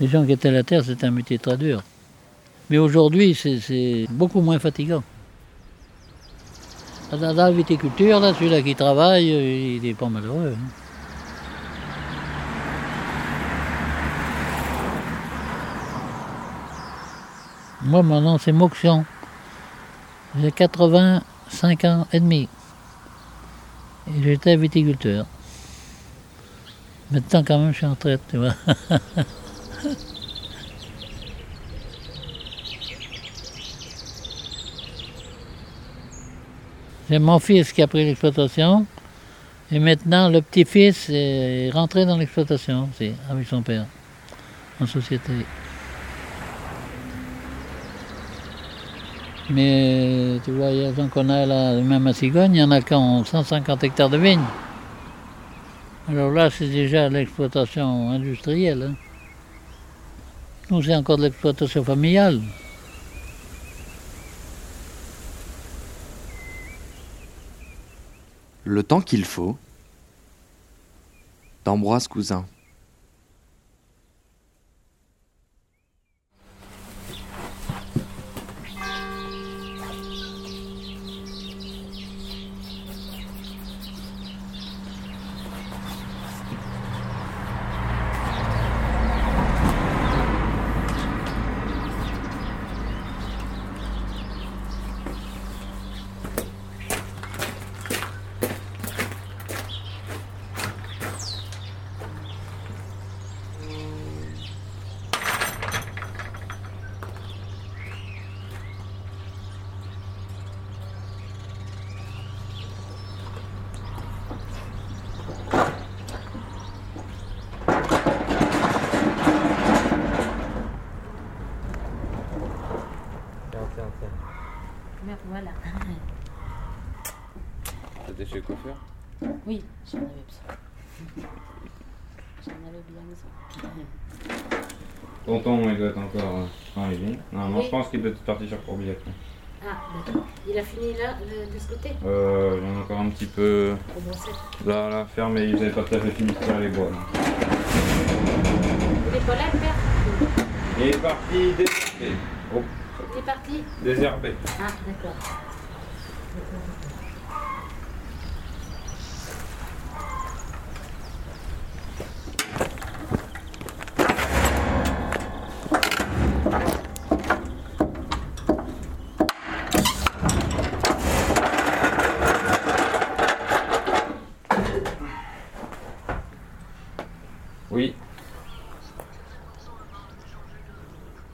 Les gens qui étaient à la terre, c'était un métier très dur. Mais aujourd'hui, c'est beaucoup moins fatigant. Dans la viticulture, là, celui-là qui travaille, il n'est pas malheureux. Hein. Moi, mon nom, c'est Moxion. J'ai 85 ans et demi. Et j'étais viticulteur. Maintenant, quand même, je suis en retraite, tu vois. C'est mon fils qui a pris l'exploitation. Et maintenant, le petit-fils est rentré dans l'exploitation aussi, avec son père, en société. Mais tu vois, il y a gens qu'on a là, même à Cigogne, il y en a qui ont 150 hectares de vignes. Alors là, c'est déjà l'exploitation industrielle. Hein. Nous, c'est encore de l'exploitation familiale. Le temps qu'il faut d'Ambroise Cousin. Tonton, il doit être encore en ligne. Non, non, Oui. je pense qu'il doit être parti sur Courbillac. Ah, d'accord. Il a fini là, de, de ce côté? Euh, il y en a encore un petit peu Au brosser. là, là, ferme, mais ils n'avaient pas tout à fait fini de tirer les bois. là. Il est pas là, le père? Il est parti désherbé. Oh, Il est parti? Désherbé. Ah, d'accord.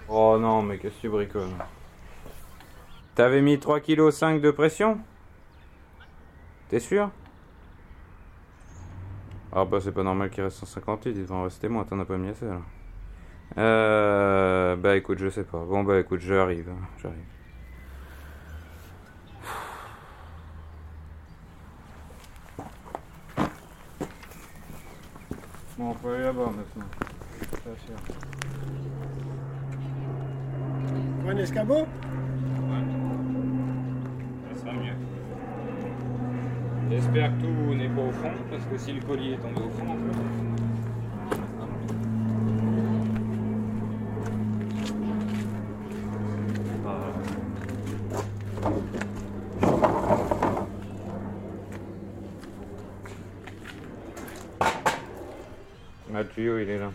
Oh non, mais qu'est-ce que tu bricoles T'avais mis 3,5 kg de pression? T'es sûr? Ah bah c'est pas normal qu'il reste 150 litres, il devrait en rester moins, t'en as pas mis assez là. Euh... Bah écoute, je sais pas. Bon bah écoute, j'arrive, hein, j'arrive. Bon, on peut aller là-bas maintenant. Ça va faire. Un escabeau Ça sera mieux. J'espère que tout n'est pas au fond, parce que si le collier est tombé au fond, on peut- Ah, le tuyau, il est là.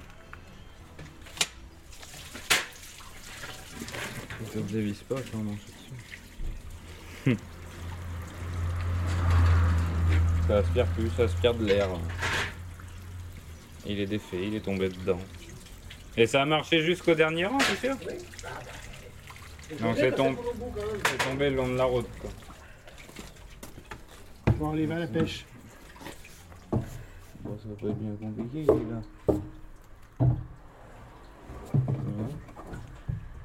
Ça ne dévisse pas, ça, on en Ça aspire plus, ça aspire de l'air. Il est défait, il est tombé dedans. Et ça a marché jusqu'au dernier rang, c'est sûr Donc c'est tom- c'est tombé le long de la route. Quoi. Bon, aller vers la pêche. Bon, ça va pas être bien compliqué, il est là.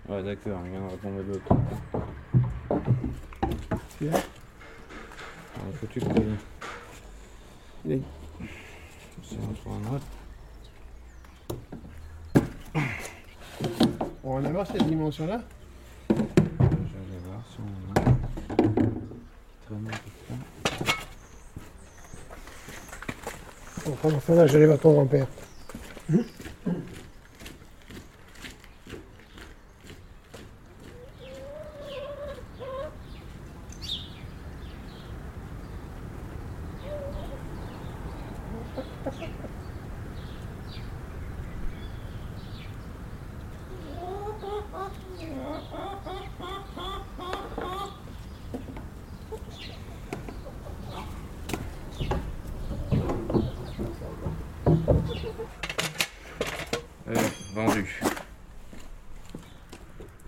Ouais, d'accord, il viendra tomber de l'autre. Celui-là Ouais, faut-tu que t'ailles. Oui. C'est entre un autre. On a voir cette dimension-là Je vais aller voir si on a. Traîne quelque part. On prend enfin là, j'allais voir ton grand-père.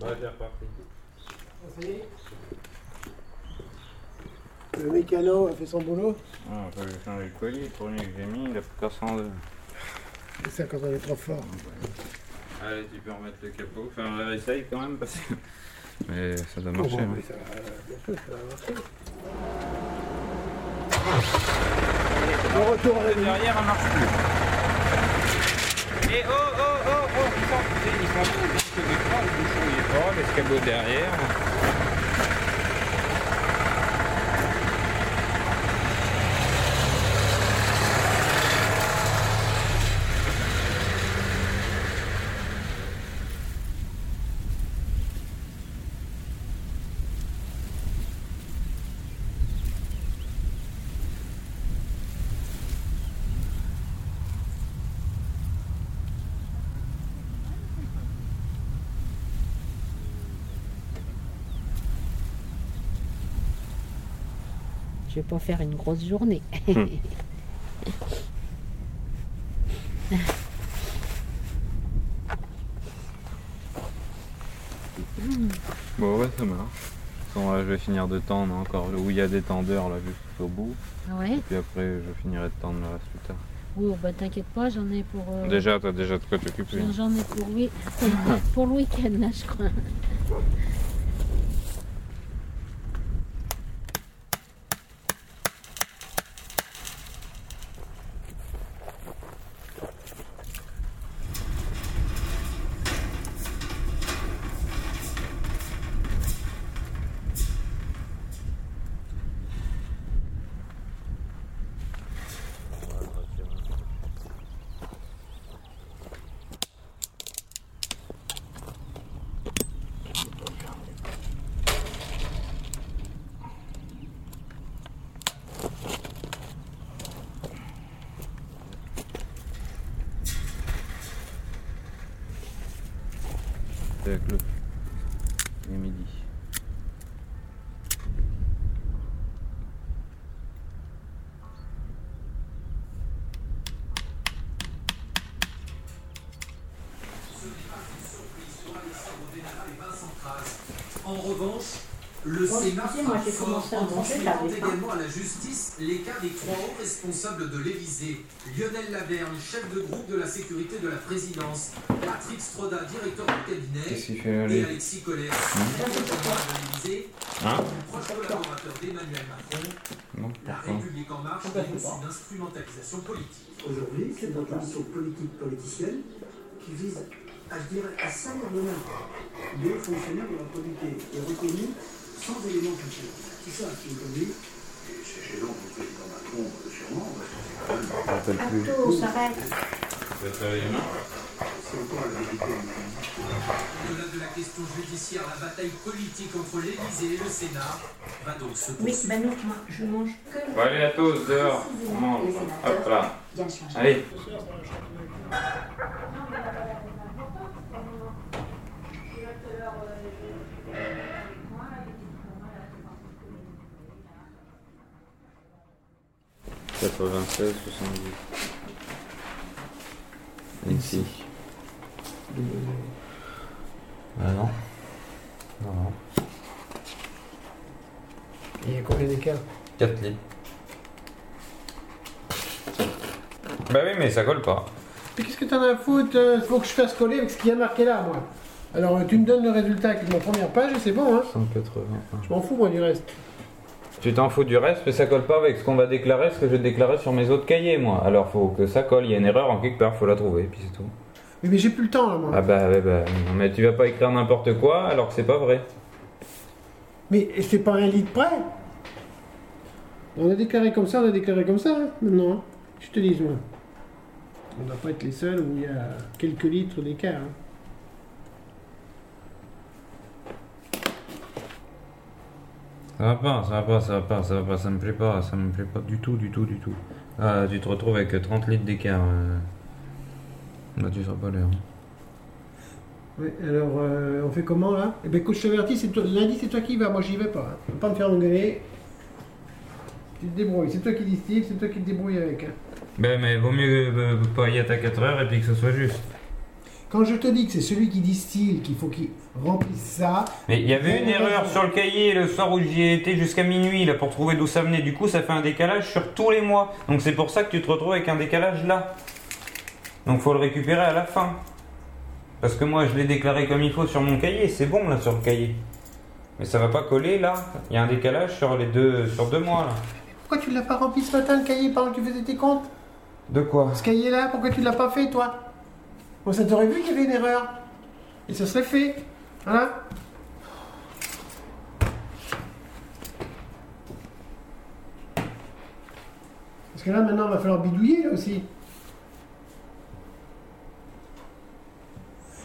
Bah, j'ai reparti. Ça y est Le mécano a fait son boulot. Ah, le collier. Le premier que j'ai mis, il a plus qu'à 102. C'est ça quand on est trop fort. Allez, tu peux remettre le capot. Enfin, on essaye quand même parce que. Mais ça doit marcher. mais ça va, ça marcher. Le retour à la Le derrière, elle marche plus. Et oh, oh, oh, oh, ils sont, ils sont tous vite des fois, le bouchon il est pas, l'escabeau derrière. Je vais pas faire une grosse journée. Bon, ouais, ça marche. Bon, là, je vais finir de tendre encore où il y a des tendeurs là juste au bout. Ah ouais Puis après, je finirai de tendre le reste plus tard. Oui, bah t'inquiète pas, j'en ai pour. euh, Déjà, t'as déjà de quoi t'occuper. j'en- J'en ai pour, oui, pour le week-end là, je crois. C'est avec le. Il est midi. En revanche, le Sénat tu sais, moi, frappe j'ai fort commencé à en manger, transmettant j'avais faim. également à la justice les cas des trois hauts responsables de l'Élysée. Lionel Laverne, chef de groupe de la sécurité de la présidence. Patrick Stroda, directeur du cabinet. Fait Et Alexis secrétaire général de l'Élysée. Hein Proche collaborateur d'Emmanuel Macron. Non, La République en marche dénonce une instrumentalisation politique. Aujourd'hui, c'est une commission politique politicienne qui vise à, je dirais, à salir l'honneur des fonctionnaires de l'autorité et reconnus sans élément culturel. C'est ça qui est conduit. Et c'est gênant pour le président Macron, euh, sûrement, parce que c'est quand même Je me rappelle plus. Bateau, s'arrête. C'est encore la vérité. Au-delà de la question judiciaire, la bataille politique entre l'Élysée et le Sénat va donc se Oui, poursuivre. ben non, moi, je mange que. Bon, allez, la toast dehors. On mange. Hop là. Bien sûr. Allez. Quatre-vingt-seize, soixante-dix. Ici. Ah non. Non, non. Il y a combien d'écart? 4 litres. Bah oui, mais ça colle pas. Mais qu'est-ce que t'en as à foutre euh, Faut que je fasse coller avec ce qu'il y a marqué là, moi. Alors, euh, tu me donnes le résultat avec ma première page et c'est bon, hein 180. Je m'en fous, moi, du reste. Tu t'en fous du reste, mais ça colle pas avec ce qu'on va déclarer, ce que je déclarais sur mes autres cahiers, moi. Alors faut que ça colle, il y a une erreur en quelque part, faut la trouver, puis c'est tout. Mais, mais j'ai plus le temps, là, moi. Ah bah ouais, bah, mais tu vas pas écrire n'importe quoi alors que c'est pas vrai. Mais c'est pas un litre près. On a déclaré comme ça, on a déclaré comme ça, hein, maintenant. hein. Je te dis, moi. On doit pas être les seuls où il y a quelques litres d'écart. hein. Ça va pas, ça va pas, ça va pas, ça va pas, ça me plaît pas, ça me plaît pas du tout, du tout, du tout. Ah, tu te retrouves avec 30 litres d'écart. euh. Bah tu seras pas l'air. Ouais, alors, euh, on fait comment, là? Eh ben, écoute, je t'avertis, c'est toi- lundi, c'est toi qui y vas, moi, j'y vais pas. Hein. Faut pas me faire engueuler. Tu te débrouilles, c'est toi qui distille, c'est toi qui te débrouilles avec. hein. Ben mais vaut mieux euh, pas y être à 4 heures et puis que ce soit juste. Quand je te dis que c'est celui qui distille qu'il faut qu'il remplisse ça. Mais il y avait une erreur sur le cahier le soir où j'y ai été jusqu'à minuit là pour trouver d'où ça venait. Du coup, ça fait un décalage sur tous les mois. Donc c'est pour ça que tu te retrouves avec un décalage là. Donc faut le récupérer à la fin. Parce que moi je l'ai déclaré comme il faut sur mon cahier, c'est bon là sur le cahier. Mais ça va pas coller là. Il y a un décalage sur les deux sur deux mois là. Pourquoi tu l'as pas rempli ce matin le cahier pendant que tu faisais tes comptes? De quoi? Ce cahier-là, pourquoi tu l'as pas fait toi? Ça t'aurait vu qu'il y avait une erreur. Et ça serait fait. Hein Parce que là, maintenant, il va falloir bidouiller, là aussi.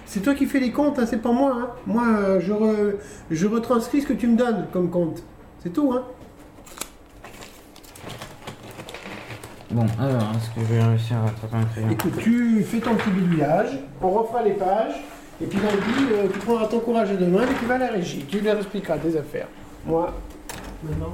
C'est toi qui fais les comptes, hein, c'est pas moi. hein. Moi, euh, je, je retranscris ce que tu me donnes comme compte. C'est tout, hein. Bon, alors, est-ce que je vais réussir à attraper un crayon Écoute, tu fais ton petit bidouillage, on refera les pages, et puis lundi, euh, tu prendras ton courage à deux mains et tu vas à la régie. Tu leur expliqueras tes affaires. Moi, maintenant.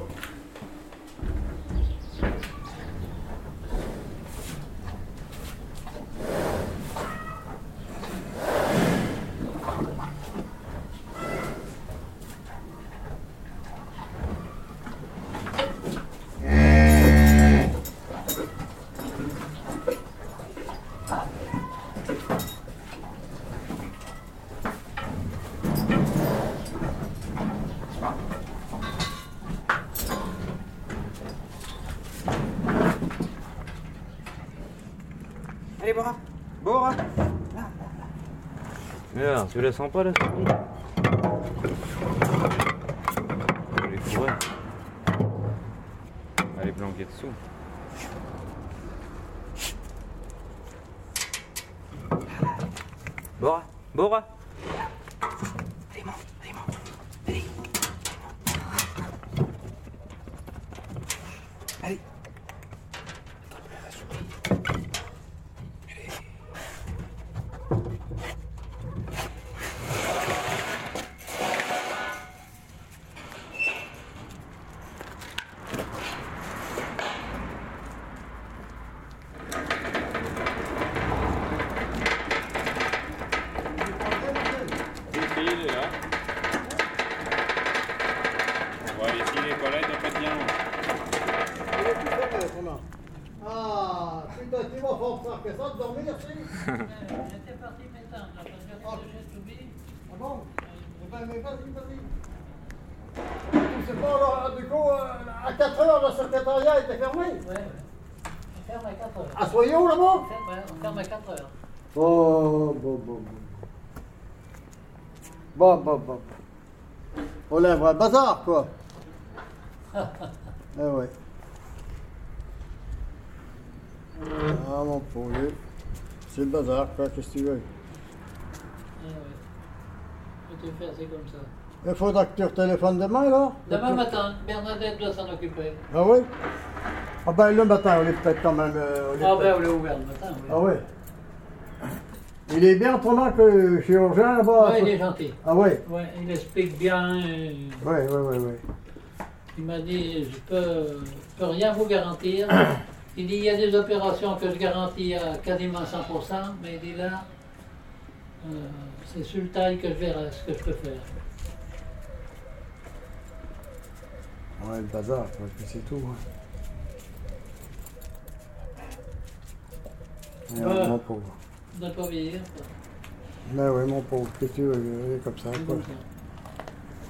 Allez, Bora Bora Merde, tu la sens pas Elle est fourrée. Elle est planquée dessous. Bora Bora il est là. Bon, allez, s'il est pas là, il doit pas être bien long. Ah, putain, tu vas faire ça que ça de dormir, c'est J'étais parti m'éteindre, parce que quand j'ai subi, Ah bon Eh ben, mais vas-y, vas-y. Tu sais pas, alors, du coup, euh, à 4 heures, le secrétariat était fermé. ouais, ouais. On ferme à 4 heures. À Soyaux, là-bas On ferme, ouais, on ferme à 4 heures. Oh, bon, bon, bon. Bon, bon, bon. On a un vrai bazar, quoi. eh ouais. Ah, mon pauvre. C'est le bazar, quoi, qu'est-ce que tu veux? Ah ouais. Te faire, c'est comme ça. Il faudra que tu retéléphones demain, alors Demain matin, Bernadette doit s'en occuper. Ah oui Ah ben, le matin, on est peut-être quand même... euh, on est Ah ben, on l'a ouvert le matin, oui. Ah ouais? Il est bien autrement que chirurgien, là-bas Ouais, il est gentil. Ah ouais Ouais, il explique bien. euh, Ouais, ouais, ouais, ouais. Il m'a dit, je peux, peux rien vous garantir. Il dit, il y a des opérations que je garantis à quasiment 100%, mais il dit là, euh, c'est sur le taille que je verrai ce que je peux faire. Ouais, le bazar, quoi, puis c'est tout. hein. Ouais, pauvre. De ne pas vieillir. Ben oui, mon pauvre, qu'est-ce que tu veux, comme ça, quoi.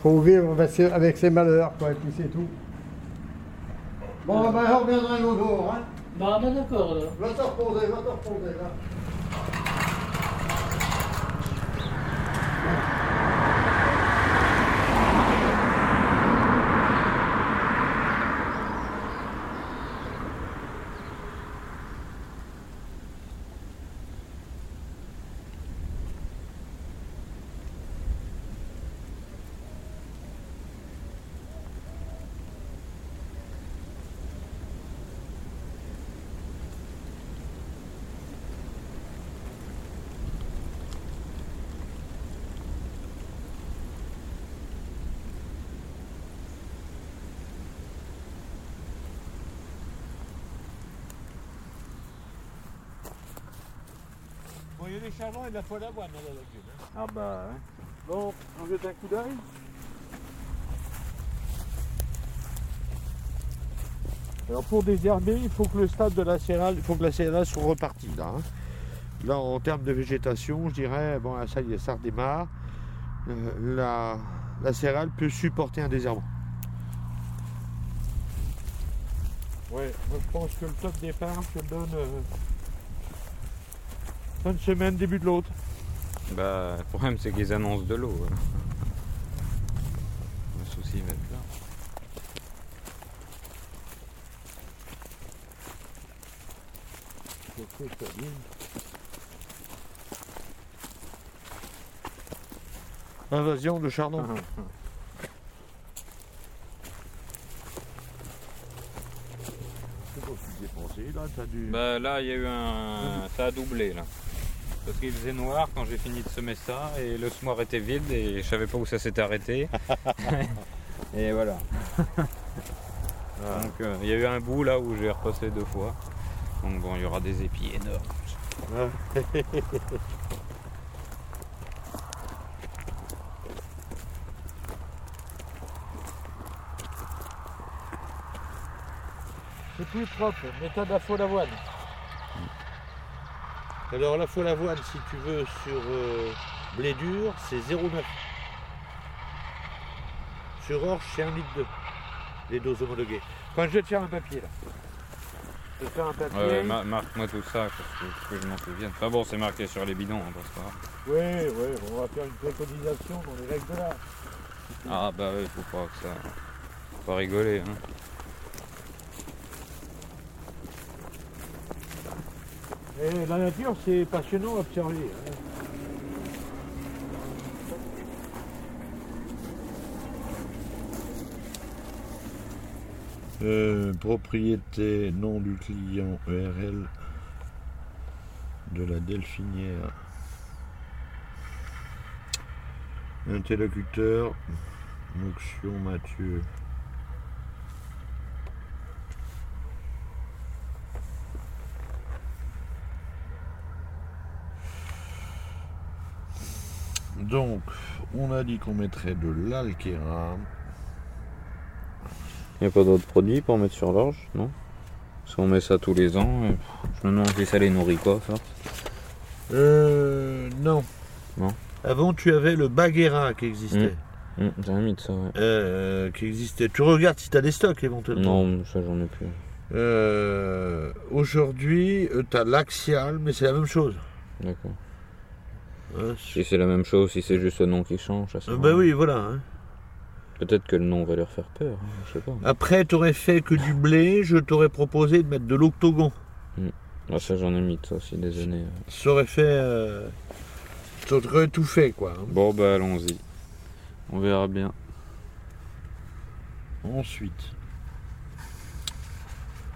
Faut vivre avec ses, avec ses malheurs, quoi, et puis c'est tout. Bon, ben, on reviendra un autre jour, hein. Bon, ben d'accord, là. Va te reposer, va te reposer, là. Bon, il y a des charbons et de la poêle à dans la lagune. hein. Ah bah. Bon, on jette un coup d'œil. Alors pour désherber, il faut que le stade de la céréale, il faut que la céréale soit repartie là. hein. Là en termes de végétation, je dirais, bon là, ça y est, ça redémarre. Euh, la, la céréale peut supporter un désherbant. Ouais, moi je pense que le top départ, je donne euh, fin de semaine, début de l'autre. Bah, le problème c'est qu'ils annoncent de l'eau. hein. Le souci va être là. Invasion de chardon. T'as dû. Bah là, il y a eu un. Ça a doublé là. Parce qu'il faisait noir quand j'ai fini de semer ça et le semoir était vide et je savais pas où ça s'était arrêté. et voilà. Donc euh, il y a eu un bout là où j'ai repassé deux fois. Donc bon, il y aura des épis énormes. C'est plus propre, méthode à faux d'avoine. Alors la faux d'avoine, si tu veux, sur euh, blé dur, c'est 0,9. Sur orge, c'est 1 litre 2. Les doses homologuées. Quand je vais te faire un papier là. Je vais te faire un papier. Ouais, ouais, ma- marque-moi tout ça parce que, que je m'en souvienne. Enfin bon, c'est marqué sur les bidons, hein, c'est pas grave. Oui, oui, on va faire une préconisation dans les règles de l'art. Ah bah oui, faut pas que ça. Faut pas rigoler. Hein. Et la nature, c'est passionnant à observer. hein. Euh, propriété, nom du client, ERL de la Delphinière. Interlocuteur, Moxion Mathieu. Donc, on a dit qu'on mettrait de l'alkéra. Y a pas d'autres produits pour mettre sur l'orge, non? Parce qu'on met ça tous les ans. et je me demande si ça les nourrit pas, ça. Euh, non. Non. Avant, tu avais le Baguera qui existait. Hum, J'ai mis de ça, ouais. Euh, qui existait. Tu regardes si tu as des stocks éventuellement. Non, ça j'en ai plus. Euh, Aujourd'hui, tu as l'Axial, mais c'est la même chose. D'accord. Si c'est la même chose, si c'est juste le nom qui change, ça euh, bah oui, voilà. hein. Peut-être que le nom va leur faire peur, hein, je sais pas. Après, tu aurais fait que du blé, je t'aurais proposé de mettre de l'octogon. Ah, ça j'en ai mis ça aussi des années. euh. Ça aurait fait. Euh, ça aurait tout fait, quoi. hein. Bon bah allons-y. On verra bien. Ensuite,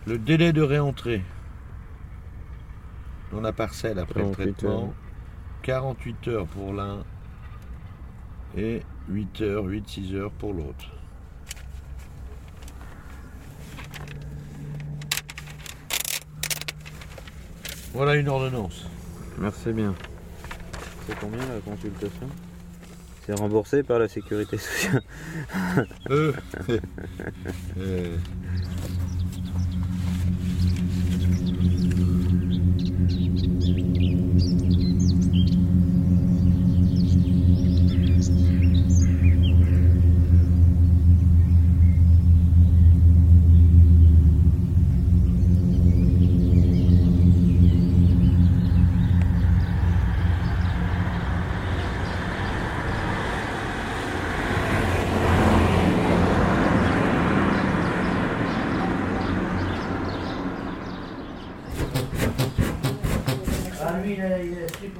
le délai de réentrée dans la parcelle après le 48 traitement, heures. 48 heures pour l'un et 8 heures, 8-6 heures pour l'autre. Voilà une ordonnance. Merci bien. C'est combien la consultation? C'est remboursé par la sécurité sociale. Euh, euh,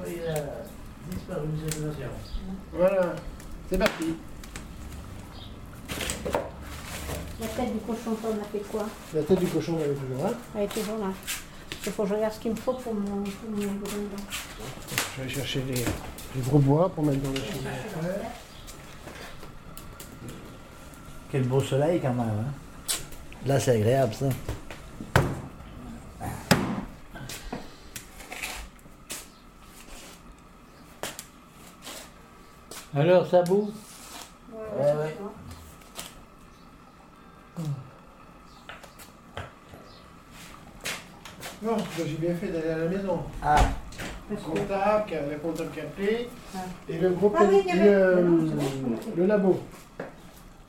il a disparu, voilà, c'est parti. La tête du cochon, ça, on a fait quoi La tête du cochon, elle est toujours là. Elle est toujours là. Il faut que je regarde ce qu'il me faut pour mon, pour mon. Je vais chercher les, les gros bois pour mettre dans le chemin. Quel beau soleil quand même. Hein? Là, c'est agréable ça. Alors, ça boue Ouais, ouais. Non, j'ai bien fait d'aller à la maison. Ah, Le comptable, qui a- le comptable qui a appelé, Ah. et le groupe, Ah oui, avait- le, labo. Le Labo.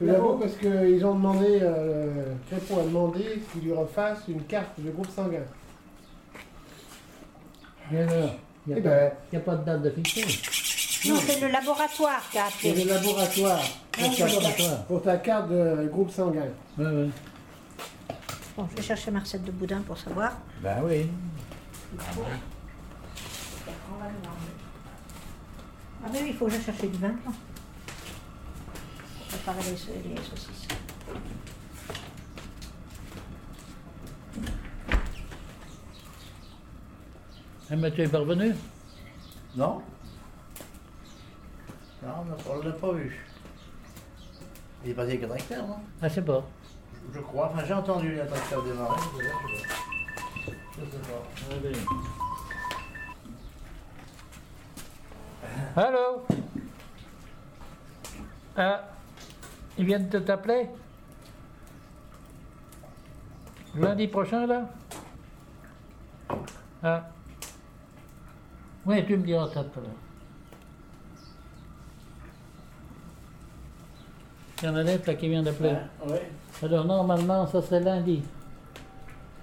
labo parce qu'ils ont demandé, euh, Crépon a demandé qu'il lui refasse une carte de groupe sanguin. Et alors? Il n'y Eh a, ben. pas- a pas de date de. Non, c'est le laboratoire qui a C'est appelé. le laboratoire C'est pour ta, laboratoire. pour ta carte de groupe sanguin. Ouais, ouais. Bon, je vais chercher ma recette de boudin pour savoir. ben oui. Ah mais oui, il faut que je cherche du vin blanc. Pour préparer les, les saucisses. Ah, Mathieu est parvenu Non Non, on ne l'a pas vu. Il est passé avec le tracteur, non Ah, c'est pas. Je crois. Enfin, j'ai entendu le tracteur démarrer. je sais pas. Je sais pas. Allez. Allô Ah, ils viennent de t'appeler Lundi prochain, là Ah. Oui, tu me diras ça tout à l'heure. Il y en a d'autres là qui vient d'appeler. Ouais. Alors normalement, ça c'est lundi.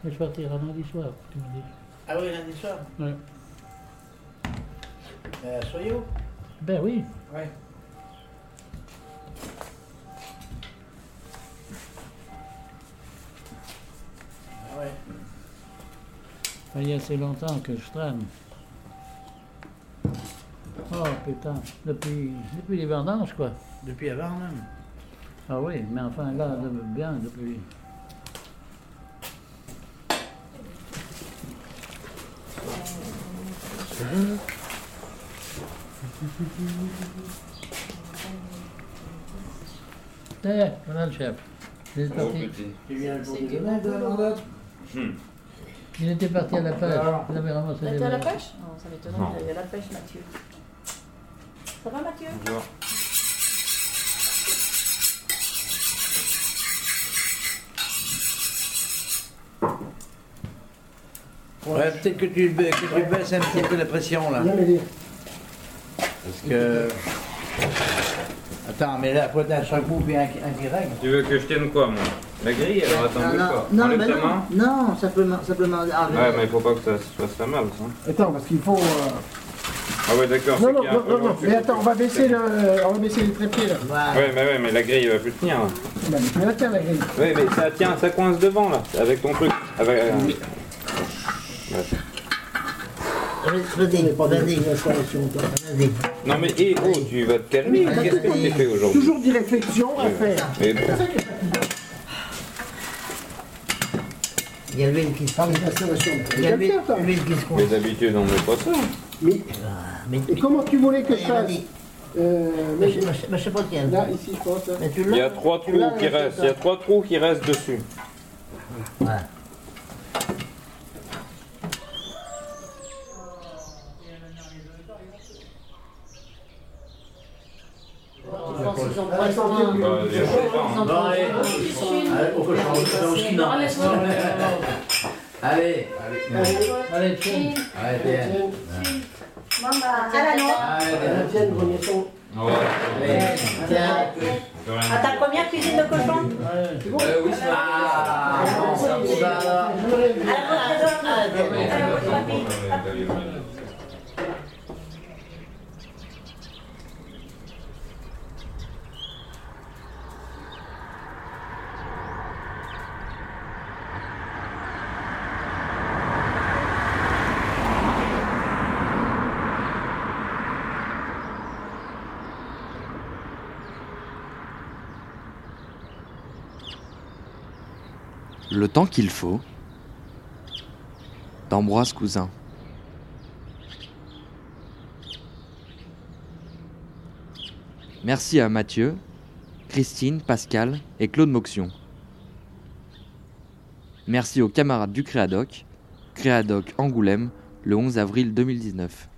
Mais je partirai lundi soir, tu me dis. Ah oui, lundi soir. Ouais. Euh, soyez où Ben oui. Ouais. Ah ouais. Il y a assez longtemps que je traîne. Oh putain, depuis, depuis les vendanges quoi. Depuis avant même. Ah oui, mais enfin là, bien depuis. Eh, voilà le chef. Il est Oh, parti. Tu viens demain Hmm. il était parti à la pêche. Il avait ramassé des T'es à la pêche? Non, ça m'étonne, il y a la pêche, Mathieu. Ça va, Mathieu? Bonjour. Ouais, peut-être que tu, ba- que tu baisses un petit peu la pression là. Parce que. Attends, mais là, faut être un chaque bout puis un, un qui règle. Tu veux que je tienne quoi, moi? La grille Alors attends, bouge pas. non, mais non, main. non, simplement, simplement enlever. Ouais, mais il faut pas que ça se fasse ça mal, ça. Attends, parce qu'il faut. euh, Ah ouais, d'accord. Non, c'est non, qu'il y a un non, non, non. Mais attends, on va baisser le, on va baisser les trépieds là. Ouais, mais ouais, mais la grille va plus tenir. là. Bah, mais tu la tiens la grille. Ouais, mais ça tient, ça coince devant là, avec ton truc. Avec, Non mais hé, oh, tu vas te calmer. Oui, Qu'est-ce que vas-y. tu fais aujourd'hui Toujours des réflexions à faire. Mais- Il y a l'huile qui se Par les installations. Il y a l'huile qui se Mais coince. d'habitude, on met pas ça. Mais, Mais, et comment tu voulais que je fasse vas-y. euh, Mais mais- je mais sais pas. Là, ici, je pense. hein. Mais tu Il y a trois trous qui là, restent. Il y a trois trous qui restent dessus. Voilà. Ah, sans dire que- Bah, je sais pas, hein. Bon, allez. Allez, au cochon, au ski, non. Allez, Allez, tiens. allez, tiens. À la Allez, La tienne, remets son- Ouais. allez. Tiens. À ta première cuisine de cochon. Oui, ça Ah, bon, ça va. À Le temps qu'il faut. D'Ambroise Cousin. Merci à Mathieu, Christine, Pascal et Claude Moxion. Merci aux camarades du Créadoc, Créadoc Angoulême, le 11 avril 2019.